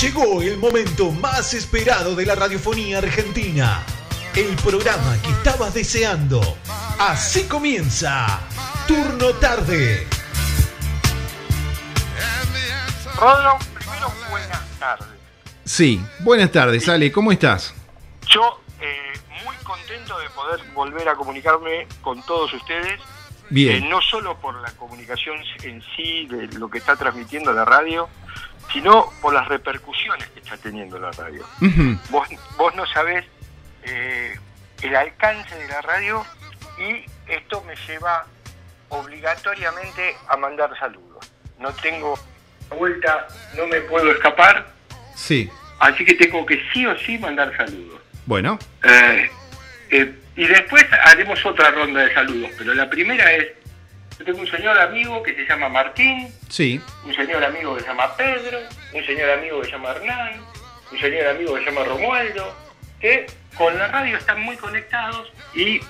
Llegó el momento más esperado de la radiofonía argentina. El programa que estabas deseando. Así comienza. Turno tarde. Rodolfo, primero buenas tardes. Sí, buenas tardes, Ale, ¿cómo estás? Yo eh, muy contento de poder volver a comunicarme con todos ustedes. Bien. Eh, no solo por la comunicación en sí, de lo que está transmitiendo la radio, sino por las repercusiones que está teniendo la radio. Vos, vos no sabés eh, el alcance de la radio y esto me lleva obligatoriamente a mandar saludos. No tengo vuelta, no me puedo escapar, Sí, así que tengo que sí o sí mandar saludos. bueno, Eh, eh, y después haremos otra ronda de saludos, pero la primera es, yo tengo un señor amigo que se llama Martín, sí, un señor amigo que se llama Pedro, un señor amigo que se llama Hernán, un señor amigo que se llama Romualdo, que con la radio están muy conectados y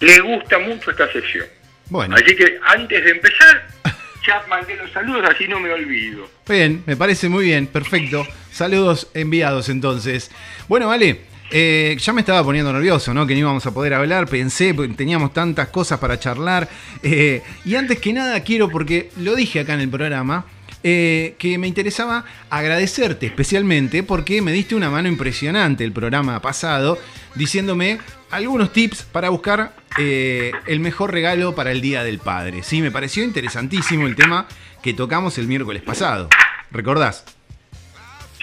le gusta mucho esta sección. bueno. Así que antes de empezar, ya mandé los saludos, así no me olvido. Bien, me parece muy bien, perfecto. Saludos enviados entonces. Bueno, vale, eh, ya me estaba poniendo nervioso, ¿no? Que no íbamos a poder hablar, pensé, teníamos tantas cosas para charlar. eh, y antes que nada quiero, porque lo dije acá en el programa, eh, que me interesaba agradecerte especialmente porque me diste una mano impresionante el programa pasado, diciéndome algunos tips para buscar el mejor regalo para el Día del Padre. Sí, me pareció interesantísimo el tema que tocamos el miércoles pasado. ¿Recordás?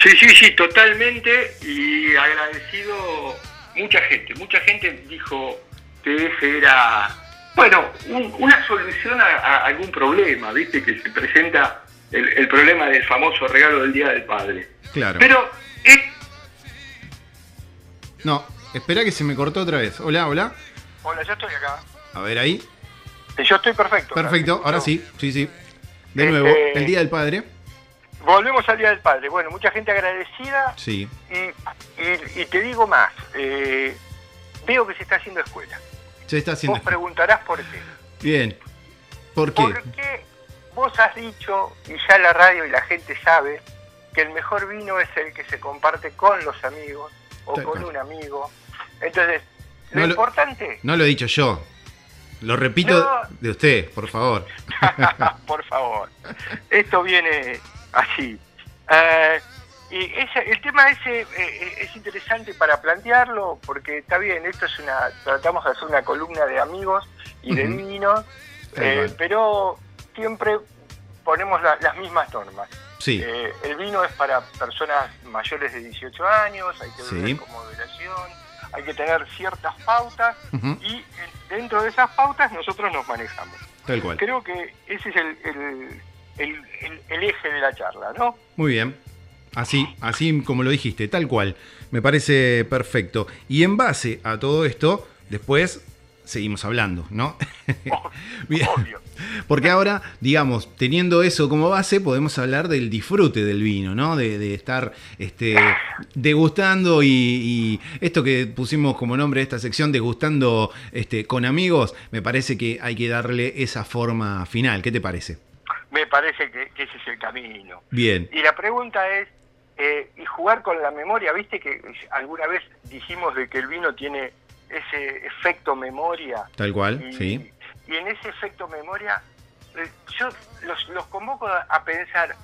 Sí, sí, sí, totalmente. Y agradecido mucha gente. Mucha gente dijo que ese era, bueno, un- una solución a, a algún problema, ¿viste? Que se presenta el, el problema del famoso regalo del Día del Padre. Claro. Pero es... No, espera que se me cortó otra vez. Hola, hola. Hola, yo estoy acá. A ver ahí. Yo estoy perfecto. Perfecto, ahora sí, sí, sí. De Este- nuevo, el Día del Padre. Volvemos al Día del Padre. Bueno, mucha gente agradecida Sí. y, y- y te digo más. eh, veo que se está haciendo escuela. Se está haciendo. Vos preguntarás por qué. Bien. ¿Por qué? Porque vos has dicho, y ya la radio y la gente sabe, que el mejor vino es el que se comparte con los amigos o Tal con cual. un amigo. Entonces, lo No lo- importante, No lo he dicho yo. Lo repito No. de usted, por favor. por favor, esto viene así. Eh, y ese- el tema ese eh, eh, es interesante para plantearlo, porque está bien, esto es una, tratamos de hacer una columna de amigos y de Ujú. vinos, eh, pero siempre ponemos la- las mismas normas. Sí. Eh, el vino es para personas mayores de 18 años, hay que beber Sí. con moderación, hay que tener ciertas pautas y dentro de esas pautas nosotros nos manejamos. Tal cual. Creo que ese es el, el- el- el- el eje de la charla, ¿no? Muy bien. Así, así como lo dijiste, tal cual. Me parece perfecto. Y en base a todo esto, después seguimos hablando, ¿no? Bien. Obvio. Porque ahora, digamos, teniendo eso como base, podemos hablar del disfrute del vino, ¿no? De, de estar este, degustando y, y esto que pusimos como nombre de esta sección, degustando este, con amigos, me parece que hay que darle esa forma final. ¿Qué te parece? Me parece que, que ese es el camino. Bien. Y la pregunta es, eh, y jugar con la memoria, viste que alguna vez dijimos de que el vino tiene ese efecto memoria. Tal cual, Y, sí. y en ese efecto memoria, eh, yo los, los convoco a, a pensar,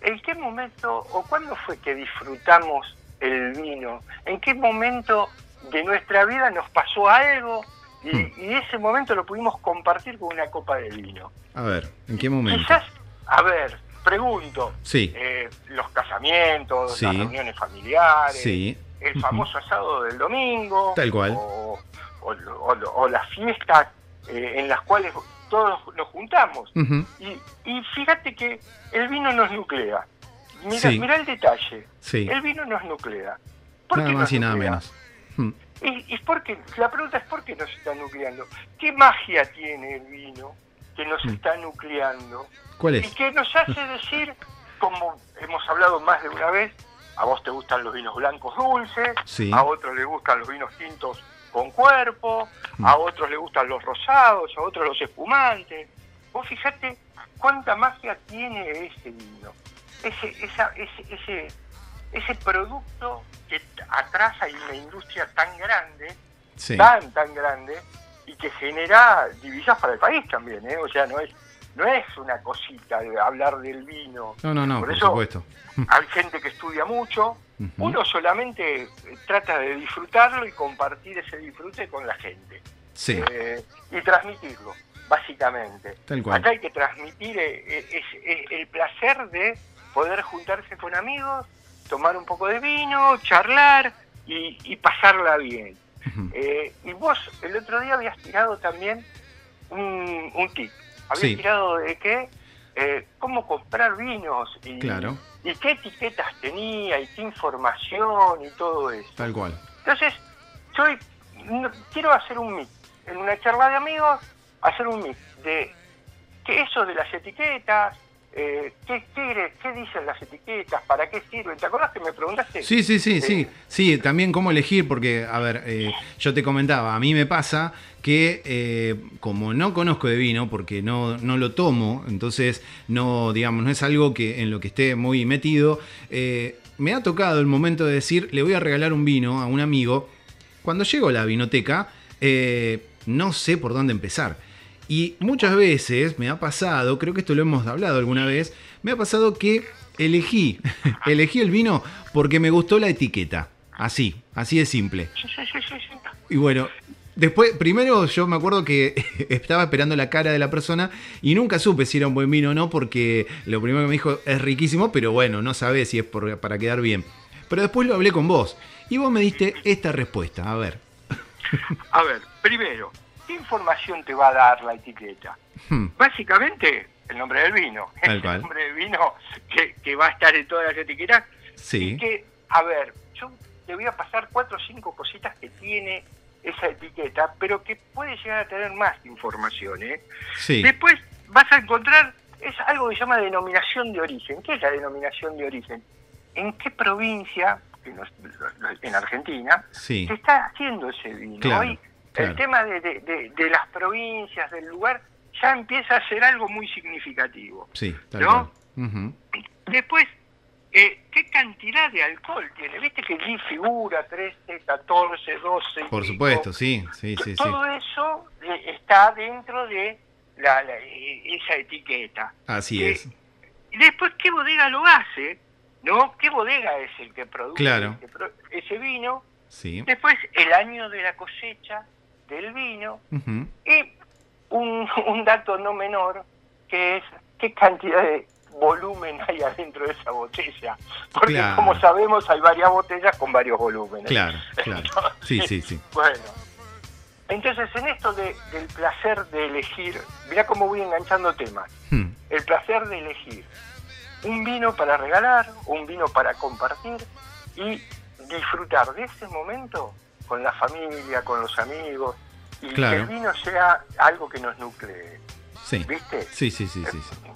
¿en qué momento o cuándo fue que disfrutamos el vino? ¿En qué momento de nuestra vida nos pasó algo y, Hmm. y ese momento lo pudimos compartir con una copa de vino? A ver, ¿en qué momento? Quizás, a ver, pregunto, Sí, eh, los casamientos, Sí. las reuniones familiares, sí. el famoso asado del domingo, Tal cual. o, o- o- o las fiestas eh, en las cuales todos nos juntamos. Y, y fíjate que el vino nos nuclea. Mira, Sí. mira el detalle. Sí, El vino nos nuclea. ¿Por nada qué más nos y nada nuclea? menos. Mm, Y, y por qué- la pregunta es por qué nos está nucleando. ¿Qué magia tiene el vino que nos Mm. está nucleando? ¿Cuál Y es? que nos hace decir, como hemos hablado más de una vez, a vos te gustan los vinos blancos dulces, Sí. a otros les gustan los vinos tintos con cuerpo, Mm. a otros les gustan los rosados, a otros los espumantes. Vos fijate cuánta magia tiene ese vino. Ese, esa, ese, ese, ese producto que atrás hay una industria tan grande, tan, tan grande, y que genera divisas para el país también, ¿eh? O sea, no es no es una cosita de hablar del vino. No, no, no, por, eso supuesto. Hay gente que estudia mucho, uno solamente eh, trata de disfrutarlo y compartir ese disfrute con la gente. Sí. Eh, y transmitirlo, básicamente. Tal cual. Acá hay que transmitir eh, el placer de poder juntarse con amigos, tomar un poco de vino, charlar y, pasarla bien. y vos el otro día habías tirado también un, un tip había tirado de qué, eh, cómo comprar vinos y, claro. y qué etiquetas tenía y qué información y todo eso. Tal cual. Entonces, yo quiero hacer un mix. En una charla de amigos, hacer un mix de qué eso de las etiquetas, eh, ¿qué, qué, dicen las etiquetas? ¿Para qué sirven? ¿Te acuerdas que me preguntaste? Sí, sí, sí, sí. Sí, también cómo elegir, porque, a ver, eh, yo te comentaba, a mí me pasa que eh, como no conozco de vino, porque no, no lo tomo, entonces no, digamos, no es algo que en lo que esté muy metido, me ha tocado el momento de decir, le voy a regalar un vino a un amigo. Cuando llego a la vinoteca, no sé por dónde empezar. Y muchas veces me ha pasado, creo que esto lo hemos hablado alguna vez, me ha pasado que elegí, elegí el vino porque me gustó la etiqueta. Así, así de simple. Y bueno, después, primero yo me acuerdo que estaba esperando la cara de la persona y nunca supe si era un buen vino o no, porque lo primero que me dijo es riquísimo, pero bueno, no sabes si es para quedar bien. Pero después lo hablé con vos y vos me diste esta respuesta. A ver. A ver, primero, ¿qué información te va a dar la etiqueta? Hmm. Básicamente, el nombre del vino. el nombre del vino que, va a estar en todas las etiquetas. Sí. que, a ver, yo te voy a pasar cuatro o cinco cositas que tiene esa etiqueta, pero que puede llegar a tener más información. ¿eh? Sí. Después vas a encontrar, es algo que se llama denominación de origen. ¿Qué es la denominación de origen? ¿En qué provincia, en Argentina, se está haciendo ese vino? Claro. El tema de, las provincias, del lugar, ya empieza a ser algo muy significativo. Sí, ¿no? Después, eh, ¿qué cantidad de alcohol tiene? Viste que allí figura 13, 14, 12. Por supuesto, sí, sí, sí. Todo eso eh, está dentro de la, eh, esa etiqueta. Así es. Después, ¿qué bodega lo hace? ¿No? ¿Qué bodega es el que produce ese vino? Sí. Después, el año de la cosecha, del vino y un, dato no menor que es qué cantidad de volumen hay adentro de esa botella. Porque como sabemos hay varias botellas con varios volúmenes. Claro, claro. sí, sí, sí. Bueno. Entonces en esto de, del placer de elegir, mira cómo voy enganchando temas. Hmm. El placer de elegir un vino para regalar, un vino para compartir y disfrutar de ese momento con la familia, con los amigos, y que el vino sea algo que nos nuclee. Sí. ¿Viste? Sí, sí, sí, sí. sí.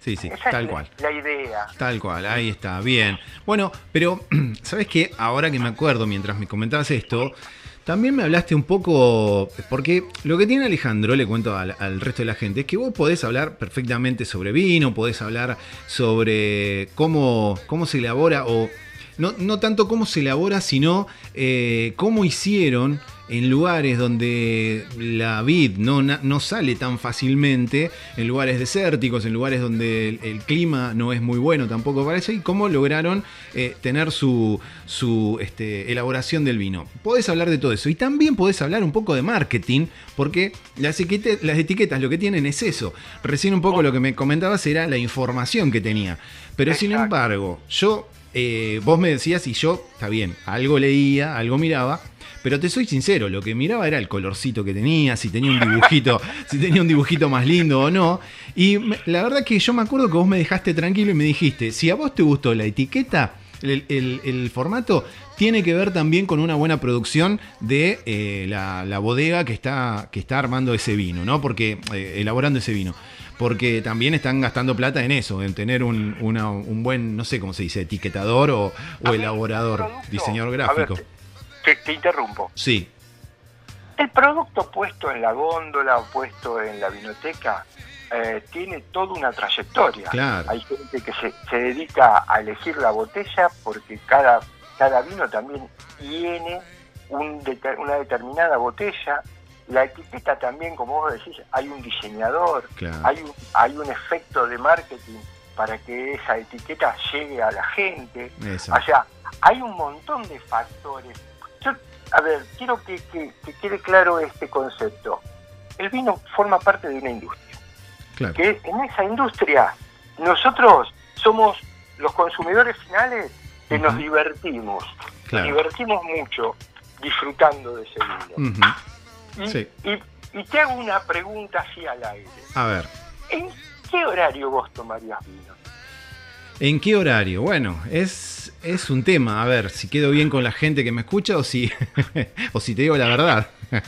Sí, tal cual. La idea. Tal cual, ahí está, bien. Bueno, pero, ¿sabes qué? Ahora que me acuerdo, mientras me comentabas esto, también me hablaste un poco, porque lo que tiene Alejandro, le cuento al, al, resto de la gente, es que vos podés hablar perfectamente sobre vino, podés hablar sobre cómo, cómo se elabora, o no, no tanto cómo se elabora, sino eh, cómo hicieron en lugares donde la vid no, no, sale tan fácilmente, en lugares desérticos, en lugares donde el, clima no es muy bueno tampoco parece, y cómo lograron eh, tener su, su este, elaboración del vino. Podés hablar de todo eso y también podés hablar un poco de marketing, porque las, etiquetas, las etiquetas lo que tienen es eso. Recién un poco lo que me comentabas era la información que tenía. Pero sin embargo, yo eh, vos me decías y yo, está bien, algo leía, algo miraba, pero te soy sincero, lo que miraba era el colorcito que tenía, si tenía un dibujito, si tenía un dibujito más lindo o no. Y la verdad que yo me acuerdo que vos me dejaste tranquilo y me dijiste, si a vos te gustó la etiqueta, el, formato tiene que ver también con una buena producción de eh, la, bodega que está, que está armando ese vino, ¿no? Porque, eh, elaborando ese vino porque también están gastando plata en eso, en tener un, buen, no sé cómo se dice, etiquetador o, elaborador, diseñador gráfico. te, interrumpo. Sí. El producto puesto en la góndola o puesto en la vinoteca eh, tiene toda una trayectoria. Claro. Hay gente que se, se dedica a elegir la botella porque cada, cada vino también tiene un una determinada botella. La etiqueta también, como vos decís, hay un diseñador, Claro. hay un, hay un efecto de marketing para que esa etiqueta llegue a la gente. Eso. O sea, hay un montón de factores. Yo, a ver, quiero que, que- que quede claro este concepto. El vino forma parte de una industria. Claro. Que en esa industria nosotros somos los consumidores finales que nos divertimos. Claro. Nos divertimos mucho disfrutando de ese vino. Ujú. Y, Sí. y- y te hago una pregunta así al aire. A ver. ¿En qué horario vos tomarías vino? ¿En qué horario? Bueno, es, es un tema. A ver, si quedo bien con la gente que me escucha o si, o si te digo la verdad.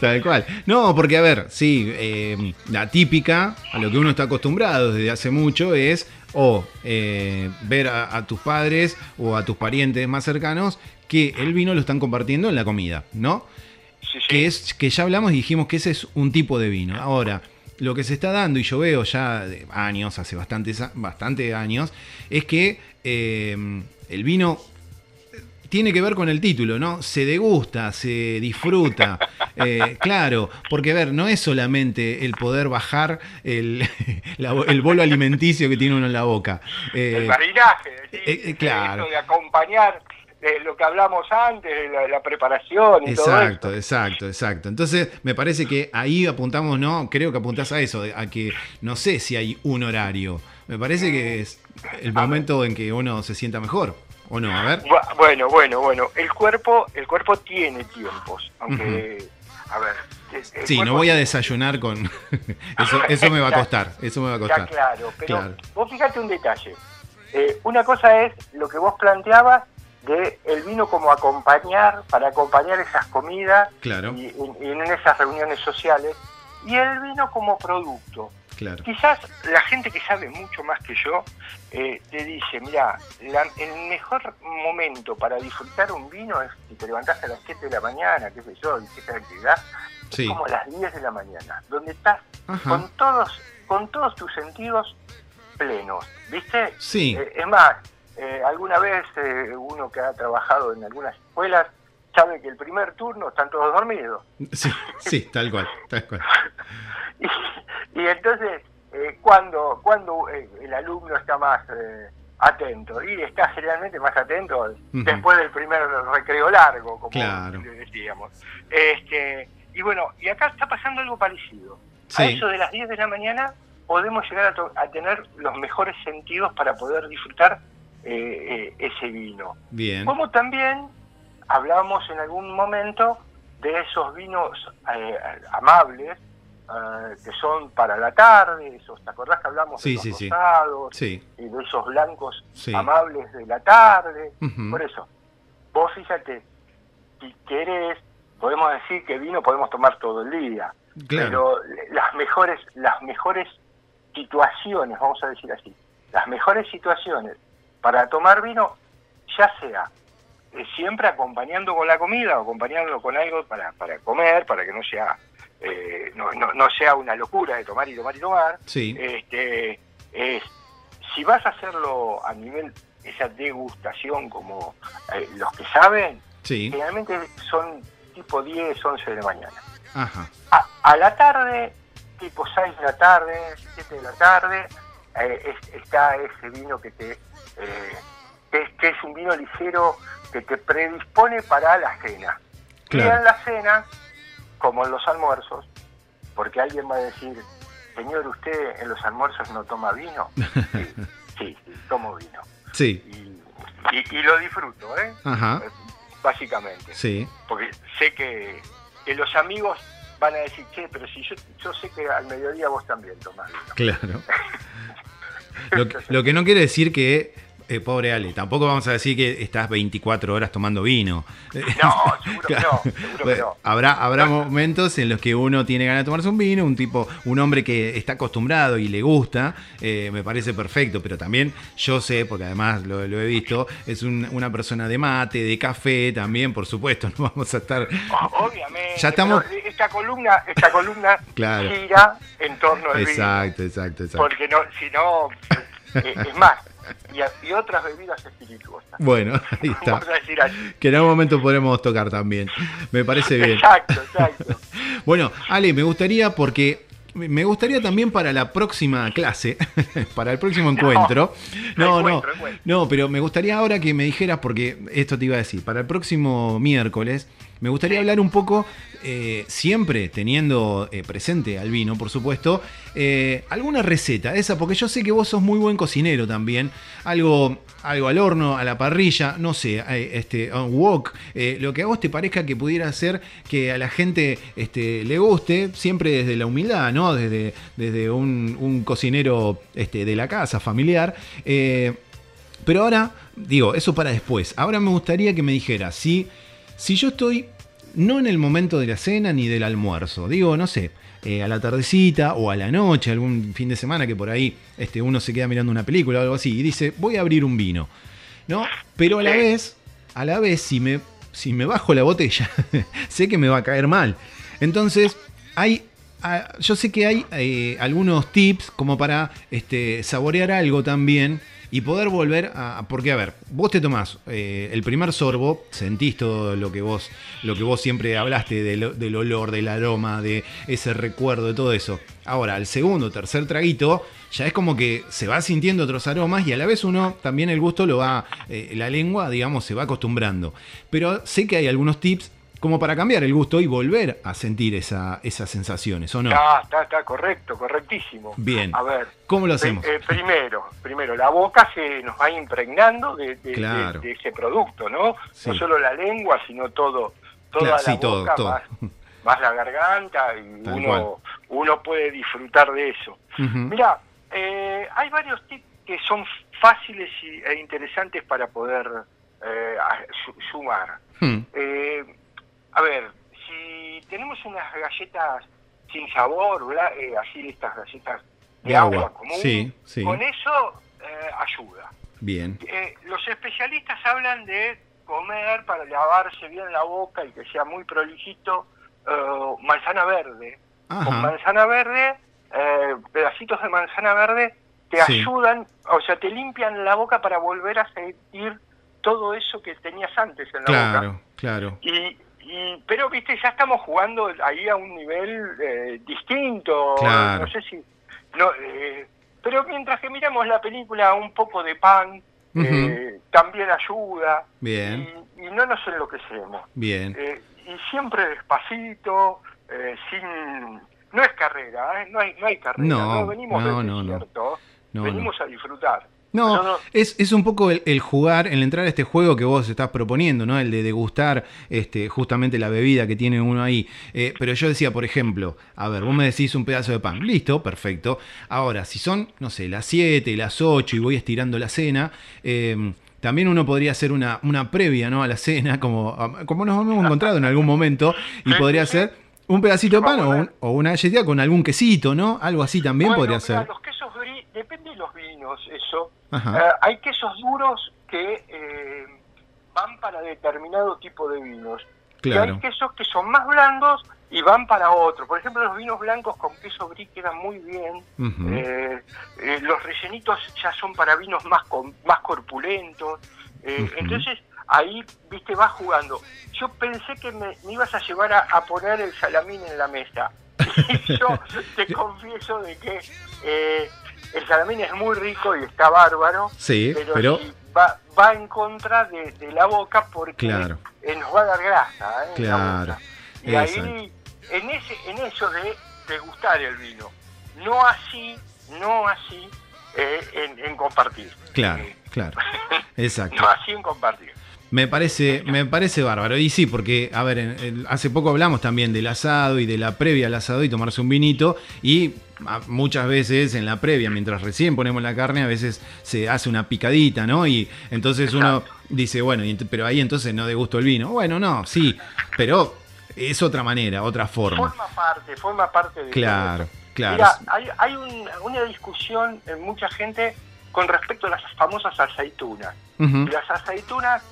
Tal cual. No, porque a ver, sí, eh, la típica, a lo que uno está acostumbrado desde hace mucho, es o eh, ver a, a tus padres o a tus parientes más cercanos que el vino lo están compartiendo en la comida, ¿no? Sí, sí. que es que ya hablamos y dijimos que ese es un tipo de vino. Ahora, lo que se está dando, y yo veo ya de años, hace bastantes, bastante años, es que eh, el vino tiene que ver con el título, ¿no? Se degusta, se disfruta. Eh, claro, porque a ver, no es solamente el poder bajar el, la- el bolo alimenticio que tiene uno en la boca. Eh, el marinaje, ¿sí? eh, eh, claro. De acompañar eh, lo que hablamos antes, de la, la preparación y todo Exacto, exacto, exacto. Entonces, me parece que ahí apuntamos, ¿no? Creo que apuntás a eso, a que no sé si hay un horario. Me parece que es el momento en que uno se sienta mejor, ¿o no? A ver. Bu- Bueno, bueno, bueno. El cuerpo, el cuerpo tiene tiempos, aunque, a ver. Sí, no voy a desayunar con... eso, eso me va a costar, eso me va a Está costar. claro, pero Claro. vos fíjate un detalle. Eh, una cosa es lo que vos planteabas de el vino como acompañar, para acompañar esas comidas Claro, y, en esas reuniones sociales, y el vino como producto. claro. Quizás la gente que sabe mucho más que yo eh, te dice, mira, el mejor momento para disfrutar un vino es si te levantás a las 7 de la mañana, qué sé yo, y qué actividad, Sí. es como a las 10 de la mañana, donde estás Ajá. con todos, con todos tus sentidos plenos, ¿viste? Sí, Eh, es más, eh, alguna vez eh, uno que ha trabajado en algunas escuelas sabe que el primer turno están todos dormidos. sí, sí, tal cual, tal cual. Y, y entonces, eh, cuando, cuando eh, el alumno está más atento, y está generalmente más atento después del primer recreo largo, como Claro. decíamos. Este, y bueno, y acá está pasando algo parecido. Sí. A eso de las 10 de la mañana podemos llegar a, to- a tener los mejores sentidos para poder disfrutar eh, eh, ese vino. Bien. Como también hablamos en algún momento de esos vinos eh, amables eh, que son para la tarde, esos, ¿te acordás que hablamos Sí, de los sí, rosados Sí. y de esos blancos amables de la tarde? Por eso, vos fíjate, si querés, podemos decir que vino podemos tomar todo el día, Claro. pero las mejores, las mejores situaciones, vamos a decir así, las mejores situaciones para tomar vino, ya sea eh, siempre acompañando con la comida o acompañándolo con algo para, para comer, para que no sea eh, no, no, no sea una locura de tomar y tomar y tomar. Sí. Este, es, si vas a hacerlo a nivel esa degustación como eh, los que saben, Sí. generalmente son tipo 10, 11 de la mañana. Ajá. A, a la tarde, tipo 6 de la tarde, 7 de la tarde, eh, es- está ese vino que te eh, que, es, que es un vino ligero que te predispone para la cena. Y Claro. en la cena, como en los almuerzos, porque alguien va a decir, señor, ¿usted en los almuerzos no toma vino? Sí, sí, sí, tomo vino. Sí. Y, y- y lo disfruto, ¿eh? Ajá. Básicamente Sí. porque sé que, que los amigos van a decir, che, pero si yo, yo sé que al mediodía vos también tomás vino. Claro. Lo, que- lo que no quiere decir que, eh, pobre Ale, tampoco vamos a decir que estás 24 horas tomando vino. No, seguro que no, seguro que no. Habrá, habrá momentos en los que uno tiene ganas de tomarse un vino, un tipo, un hombre que está acostumbrado y le gusta, eh, me parece perfecto, pero también yo sé, porque además lo, lo he visto, es un- una persona de mate, de café también, por supuesto, no vamos a estar... Obviamente. Ya estamos- esta columna, esta columna Claro. gira en torno al vino. Exacto, exacto, exacto. Porque no, si no, eh, es más, y, a- y otras bebidas espirituosas. Bueno, ahí está. Vamos a decir así. Que en algún momento podremos tocar también. Me parece bien. Exacto, exacto. Bueno, Ale, me gustaría porque me gustaría también para la próxima clase, para el próximo encuentro. No, no, Encuentro, encuentro. no, pero me gustaría ahora que me dijeras, porque esto te iba a decir, para el próximo miércoles, me gustaría hablar un poco, eh, siempre teniendo eh, presente al vino, por supuesto, eh, alguna receta, esa, porque yo sé que vos sos muy buen cocinero también, algo, algo al horno, a la parrilla, no sé, este, un wok, lo que a vos te parezca que pudiera ser que a la gente este, le guste, siempre desde la humildad, ¿no? Desde, desde un, cocinero este, de la casa, familiar. pero ahora, digo, eso para después. Ahora me gustaría que me dijeras, si, si yo estoy no en el momento de la cena ni del almuerzo, digo, no sé, eh, a la tardecita o a la noche, algún fin de semana que por ahí este, uno se queda mirando una película o algo así y dice, voy a abrir un vino, ¿no? Pero a la vez, a la vez, si me, si me bajo la botella, sé que me va a caer mal. Entonces, hay yo sé que hay eh, algunos tips como para este, saborear algo también y poder volver a. Porque, a ver, vos te tomás eh, el primer sorbo, sentís todo lo que vos, lo que vos siempre hablaste del, olor, del aroma, de ese recuerdo, de todo eso. Ahora, al segundo, tercer traguito, ya es como que se va sintiendo otros aromas y a la vez uno también el gusto lo va, eh, la lengua, digamos, se va acostumbrando. Pero sé que hay algunos tips como para cambiar el gusto y volver a sentir esa, esas sensaciones, ¿o no? Está, está, está correcto, correctísimo. Bien. A ver, ¿Cómo lo eh, hacemos? eh, primero, primero, la boca se nos va impregnando de, de- Claro. de- de ese producto, ¿no? Sí. No solo la lengua, sino todo, toda Claro, la sí, todo, boca, todo. Más, más la garganta, y Tal uno, uno puede disfrutar de eso. Ujú. Mira, eh, hay varios tips que son fáciles y, e interesantes para poder eh, sumar. Hmm, Eh, a ver, si tenemos unas galletas sin sabor, eh, así estas galletas de, De agua, agua, común, sí, sí. con eso eh, ayuda. Bien. Eh, los especialistas hablan de comer para lavarse bien la boca y que sea muy prolijito eh, manzana verde. Con manzana verde, eh, pedacitos de manzana verde te Sí. ayudan, o sea, te limpian la boca para volver a sentir todo eso que tenías antes en la boca. Claro, claro. Y, y- pero viste, ya estamos jugando ahí a un nivel eh, distinto. Claro. No sé si. No, eh, pero mientras que miramos la película, un poco de pan eh, también ayuda. Bien. Y, y no nos enloquecemos. Bien. Eh, y siempre despacito, eh, sin. No es carrera, ¿eh? no, hay, no hay carrera. No, venimos no, del no, no. No, venimos a disfrutar. No, No, no. Es, es un poco el, el jugar, el entrar a este juego que vos estás proponiendo, ¿no? El de degustar este, justamente la bebida que tiene uno ahí. Eh, pero yo decía, por ejemplo, a ver, vos me decís un pedazo de pan, listo, perfecto. Ahora, si son, no sé, las 7, las 8 y voy estirando la cena, eh, también uno podría hacer una, una previa, ¿no? A la cena, como, como nos hemos encontrado en algún momento, y podría ser un pedacito de pan o, un- o una galletita con algún quesito, ¿no? Algo así también Bueno, podría ser. Los quesos brie, depende de los vinos, eso. Eh, hay quesos duros que eh, van para determinado tipo de vinos. Y hay quesos que son más blandos y van para otro. Por ejemplo, los vinos blancos con queso brie quedan muy bien. Eh, eh, los rellenitos ya son para vinos más con- más corpulentos. Eh. Entonces, ahí, viste, vas jugando. Yo pensé que me, me ibas a llevar a, a poner el salamín en la mesa. Y yo te confieso de que eh, el salamín es muy rico y está bárbaro, Sí, pero, va, va en contra de, de la boca porque Claro. eh, nos va a dar grasa. ¿eh? Claro. Y exacto. ahí, en, ese, en eso de degustar el vino, no así, no así eh, en, en compartir. Claro, claro. Exacto. no así en compartir. Me parece, me parece bárbaro. Y sí, porque, a ver, hace poco hablamos también del asado y de la previa al asado y tomarse un vinito. Y a- muchas veces en la previa, mientras recién ponemos la carne, a veces se hace una picadita, ¿no? Y entonces uno dice, bueno, pero ahí entonces no degusto el vino. Bueno, no, sí, pero es otra manera, otra forma. Forma parte, forma parte de Claro, eso. claro. Mira, hay, hay un- una discusión en mucha gente con respecto a las famosas aceitunas. Las aceitunas,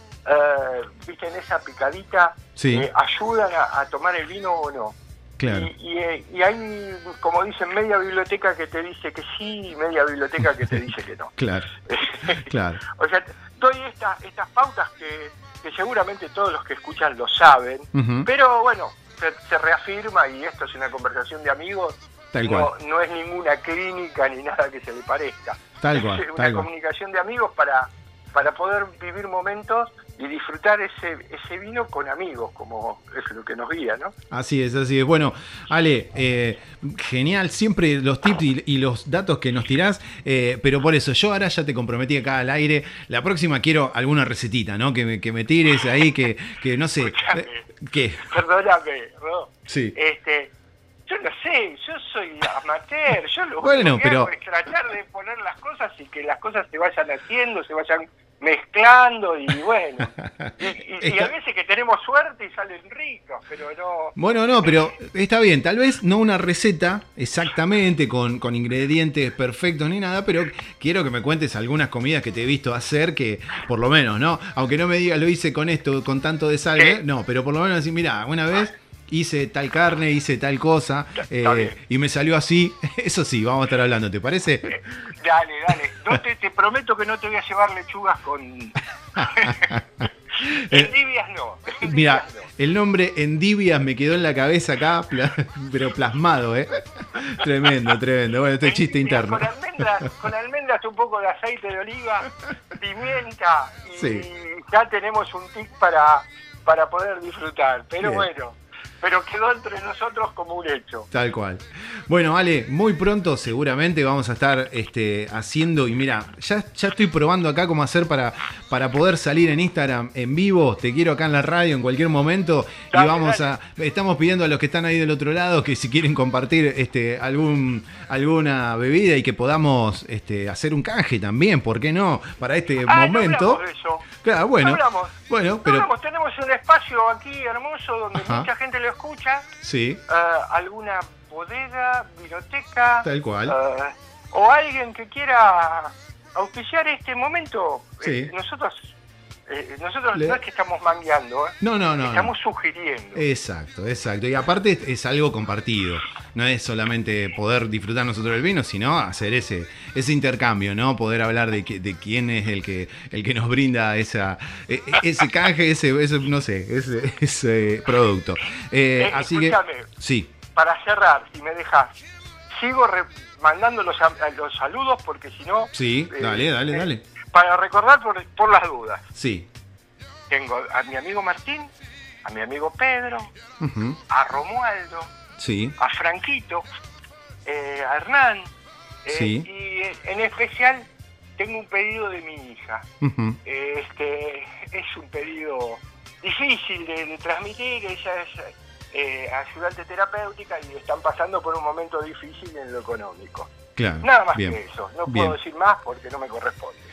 viste, en esa picadita, Sí. eh, ayudan a, a tomar el vino o no. Claro. Y, y, y hay, como dicen, media biblioteca que te dice que sí y media biblioteca que te dice que no. Claro, claro. o sea, doy esta, estas pautas que, que seguramente todos los que escuchan lo saben, pero bueno, se, se reafirma y esto es una conversación de amigos. Tal no, cual. no es ninguna clínica ni nada que se le parezca. Tal es cual, una tal cual. comunicación de amigos para, para poder vivir momentos y disfrutar ese, ese vino con amigos, como es lo que nos guía, ¿no? Así es, así es. Bueno, Ale, eh, genial, siempre los tips y, y los datos que nos tirás, eh, pero por eso, yo ahora ya te comprometí acá al aire, la próxima quiero alguna recetita, ¿no? Que me, que me tires ahí, que, que no sé, Escuchame. eh, ¿qué? Perdóname, ¿no? Sí. Este, yo no sé, yo soy amateur, yo lo Bueno, único que pero- hago es tratar de poner las cosas y que las cosas se vayan haciendo, se vayan mezclando y bueno. Y, y- y a veces que tenemos suerte y salen ricos, pero no... Bueno, no, pero está bien, tal vez no una receta exactamente con, con ingredientes perfectos ni nada, pero quiero que me cuentes algunas comidas que te he visto hacer que, por lo menos, ¿no? Aunque no me digas lo hice con esto, con tanto de sal. ¿eh? no, pero por lo menos decir, mira, una vez hice tal carne, hice tal cosa, eh, y me salió así, eso sí, vamos a estar hablando, ¿te parece? Dale, dale. No te, te prometo que no te voy a llevar lechugas con... Endivias no. Mira, no. el nombre Endivias me quedó en la cabeza acá, pero plasmado, ¿eh? Tremendo, tremendo. Bueno, este es chiste interno. Con almendras, con almendras, un poco de aceite de oliva, pimienta y Sí. ya tenemos un tic para, para poder disfrutar. Pero Bien. bueno, pero quedó entre nosotros como un hecho. Tal cual. Bueno, Ale, muy pronto seguramente vamos a estar este, haciendo, y mira, ya, ya estoy probando acá cómo hacer para, para poder salir en Instagram en vivo, te quiero acá en la radio en cualquier momento, y vamos dale. a, estamos pidiendo a los que están ahí del otro lado que si quieren compartir este, algún, alguna bebida y que podamos este, hacer un canje también, ¿por qué no? Para este Ah, momento. Claro, bueno. No hablamos. Bueno, No pero hablamos. tenemos un espacio aquí hermoso donde Ajá. mucha gente lo escucha. sí, ah, alguna bodega, biblioteca. tal cual. ah, o alguien que quiera auspiciar este momento. Sí. Eh, nosotros eh, nosotros Le- no es que estamos mangueando, ¿eh? No, no, no. no. estamos sugiriendo. Exacto, exacto. Y aparte es, es algo compartido. No es solamente poder disfrutar nosotros del vino, sino hacer ese, ese intercambio, ¿no? Poder hablar de, qui- de quién es el que, el que nos brinda esa, e- e- ese canje, ese, ese, no sé, ese, ese producto. Eh, así que, sí, Para cerrar, si me dejas, sigo re- mandando los, saludos porque si no... sí, dale, dale, dale. Para recordar por, por las dudas. Sí. Tengo a mi amigo Martín, a mi amigo Pedro, a Romualdo, Sí, a Franquito, eh, a Hernán. eh, Sí. Y eh, en especial tengo un pedido de mi hija. Este, es un pedido difícil de, de transmitir. Ella es eh, ayudante terapéutica y están pasando por un momento difícil en lo económico. claro. Nada más bien, que eso. No bien. puedo decir más porque no me corresponde.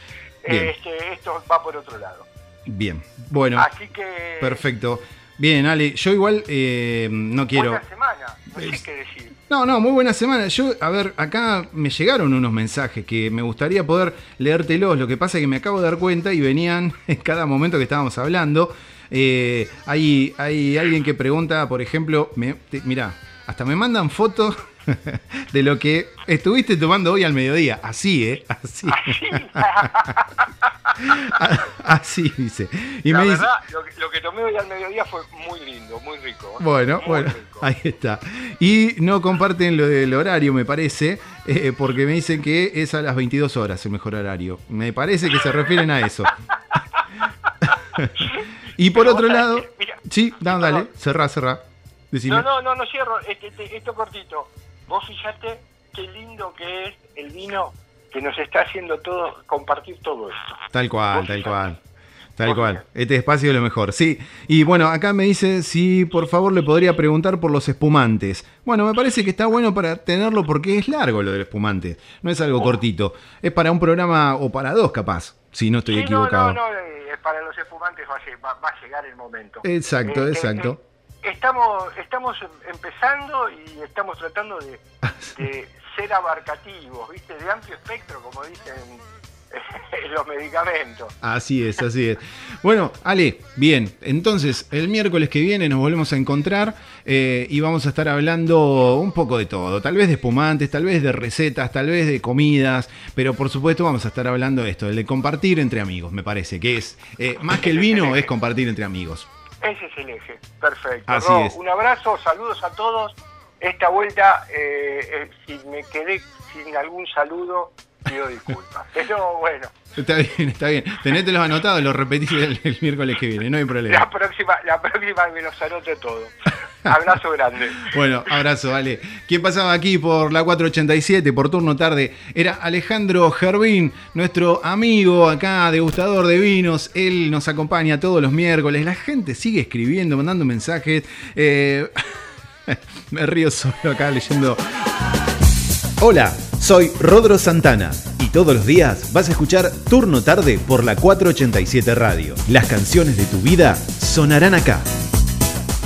Este, esto va por otro lado. Bien. Bueno, Así que. perfecto. Bien, Ale, yo igual eh, no quiero... Buena semana. No sé qué decir. No, no, muy buena semana. Yo, a ver, acá me llegaron unos mensajes que me gustaría poder leértelos. Lo que pasa es que me acabo de dar cuenta y venían en cada momento que estábamos hablando. Eh, hay, hay alguien que pregunta, por ejemplo, me, te- mirá, hasta me mandan fotos de lo que estuviste tomando hoy al mediodía. Así, ¿eh? Así. Así dice. Y La me dice, verdad, lo, que- lo que tomé hoy al mediodía fue muy lindo, muy rico. ¿eh? Bueno, Muy bueno, rico. ahí está. Y no comparten lo del horario, me parece, eh, porque me dicen que es a las 22 horas el mejor horario. Me parece que se refieren a eso. y por Pero otro lado, que- mira, sí, no, dale, perdón. cerrá, cerrá. Decime. No, no, no, no cierro. Este, este- esto cortito. Vos fijate qué lindo que es el vino que nos está haciendo todo, compartir todo esto. Tal cual, tal cual. Tal cual. Este espacio es lo mejor. Sí. Y bueno, acá me dice si por favor le podría preguntar por los espumantes. Bueno, me parece que está bueno para tenerlo porque es largo lo del espumante. No es algo cortito. Es para un programa o para dos, capaz. Si no estoy Sí, equivocado. No, no, no, eh, para los espumantes va a, lle- va- va a llegar el momento. Exacto, Eh, eh, exacto. eh, estamos, estamos em- empezando y estamos tratando de, de ser abarcativos, ¿viste? De amplio espectro, como dicen los medicamentos. Así es, así es. Bueno, Ale, bien, entonces el miércoles que viene nos volvemos a encontrar eh, y vamos a estar hablando un poco de todo, tal vez de espumantes, tal vez de recetas, tal vez de comidas, pero por supuesto vamos a estar hablando de esto, de compartir entre amigos, me parece, que es, eh, más que el vino, es compartir entre amigos. Ese es el eje, perfecto. Así es. Un abrazo, saludos a todos. Esta vuelta, eh, si me quedé sin algún saludo, pido disculpas. Pero bueno. Está bien, está bien. Tenételos anotados, los repetís el, miércoles que viene, no hay problema. La próxima, la próxima me los anoto todo. Abrazo grande. bueno, abrazo, vale. ¿Quién pasaba aquí por la 487, por turno tarde? Era Alejandro Gervín, nuestro amigo acá, degustador de vinos. Él nos acompaña todos los miércoles. La gente sigue escribiendo, mandando mensajes. Eh, me río solo acá leyendo. Hola, soy Rodro Santana y todos los días vas a escuchar Turno Tarde por la 487 Radio. Las canciones de tu vida sonarán acá.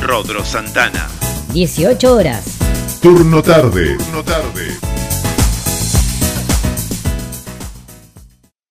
Rodro Santana. 18 horas. Turno Tarde. Turno Tarde.